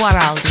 Quaraldi.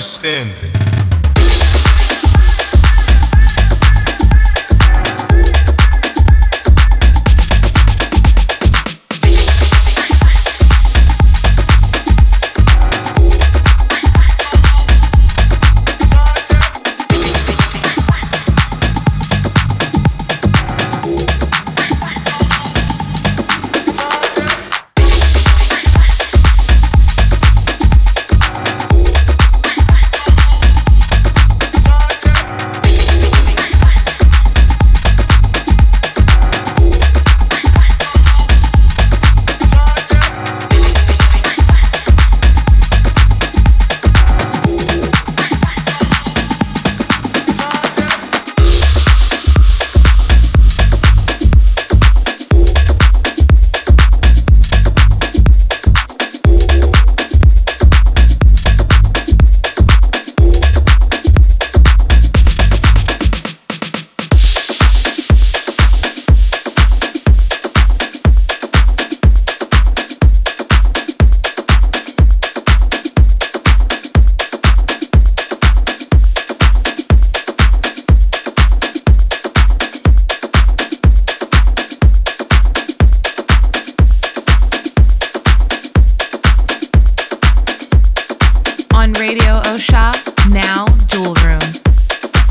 understanding. Radio Osha, now Dual Room.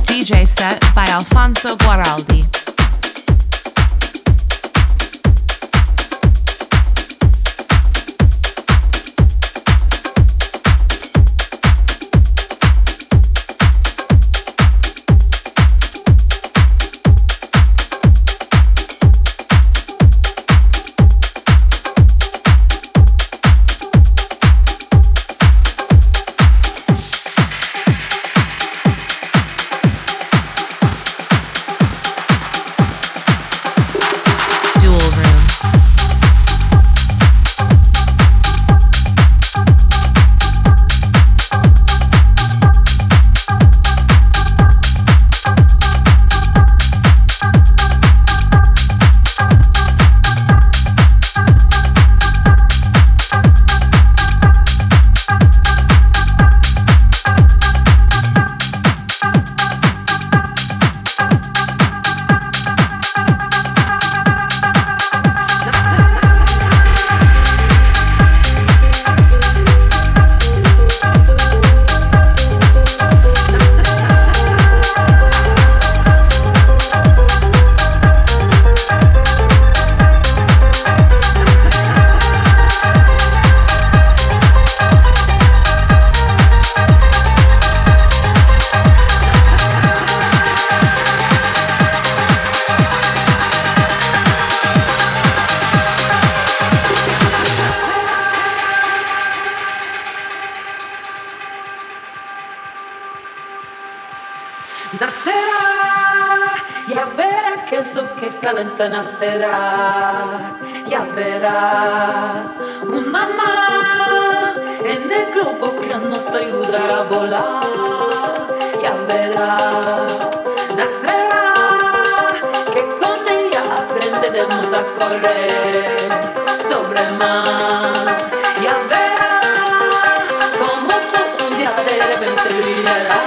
DJ set by Alfonso Guaraldi. Nacerá, ya verá una mano en el globo que nos ayudará a volar, ya verá, nacerá, que con ella aprenderemos a correr sobre el mar, ya verá, de repente brillará.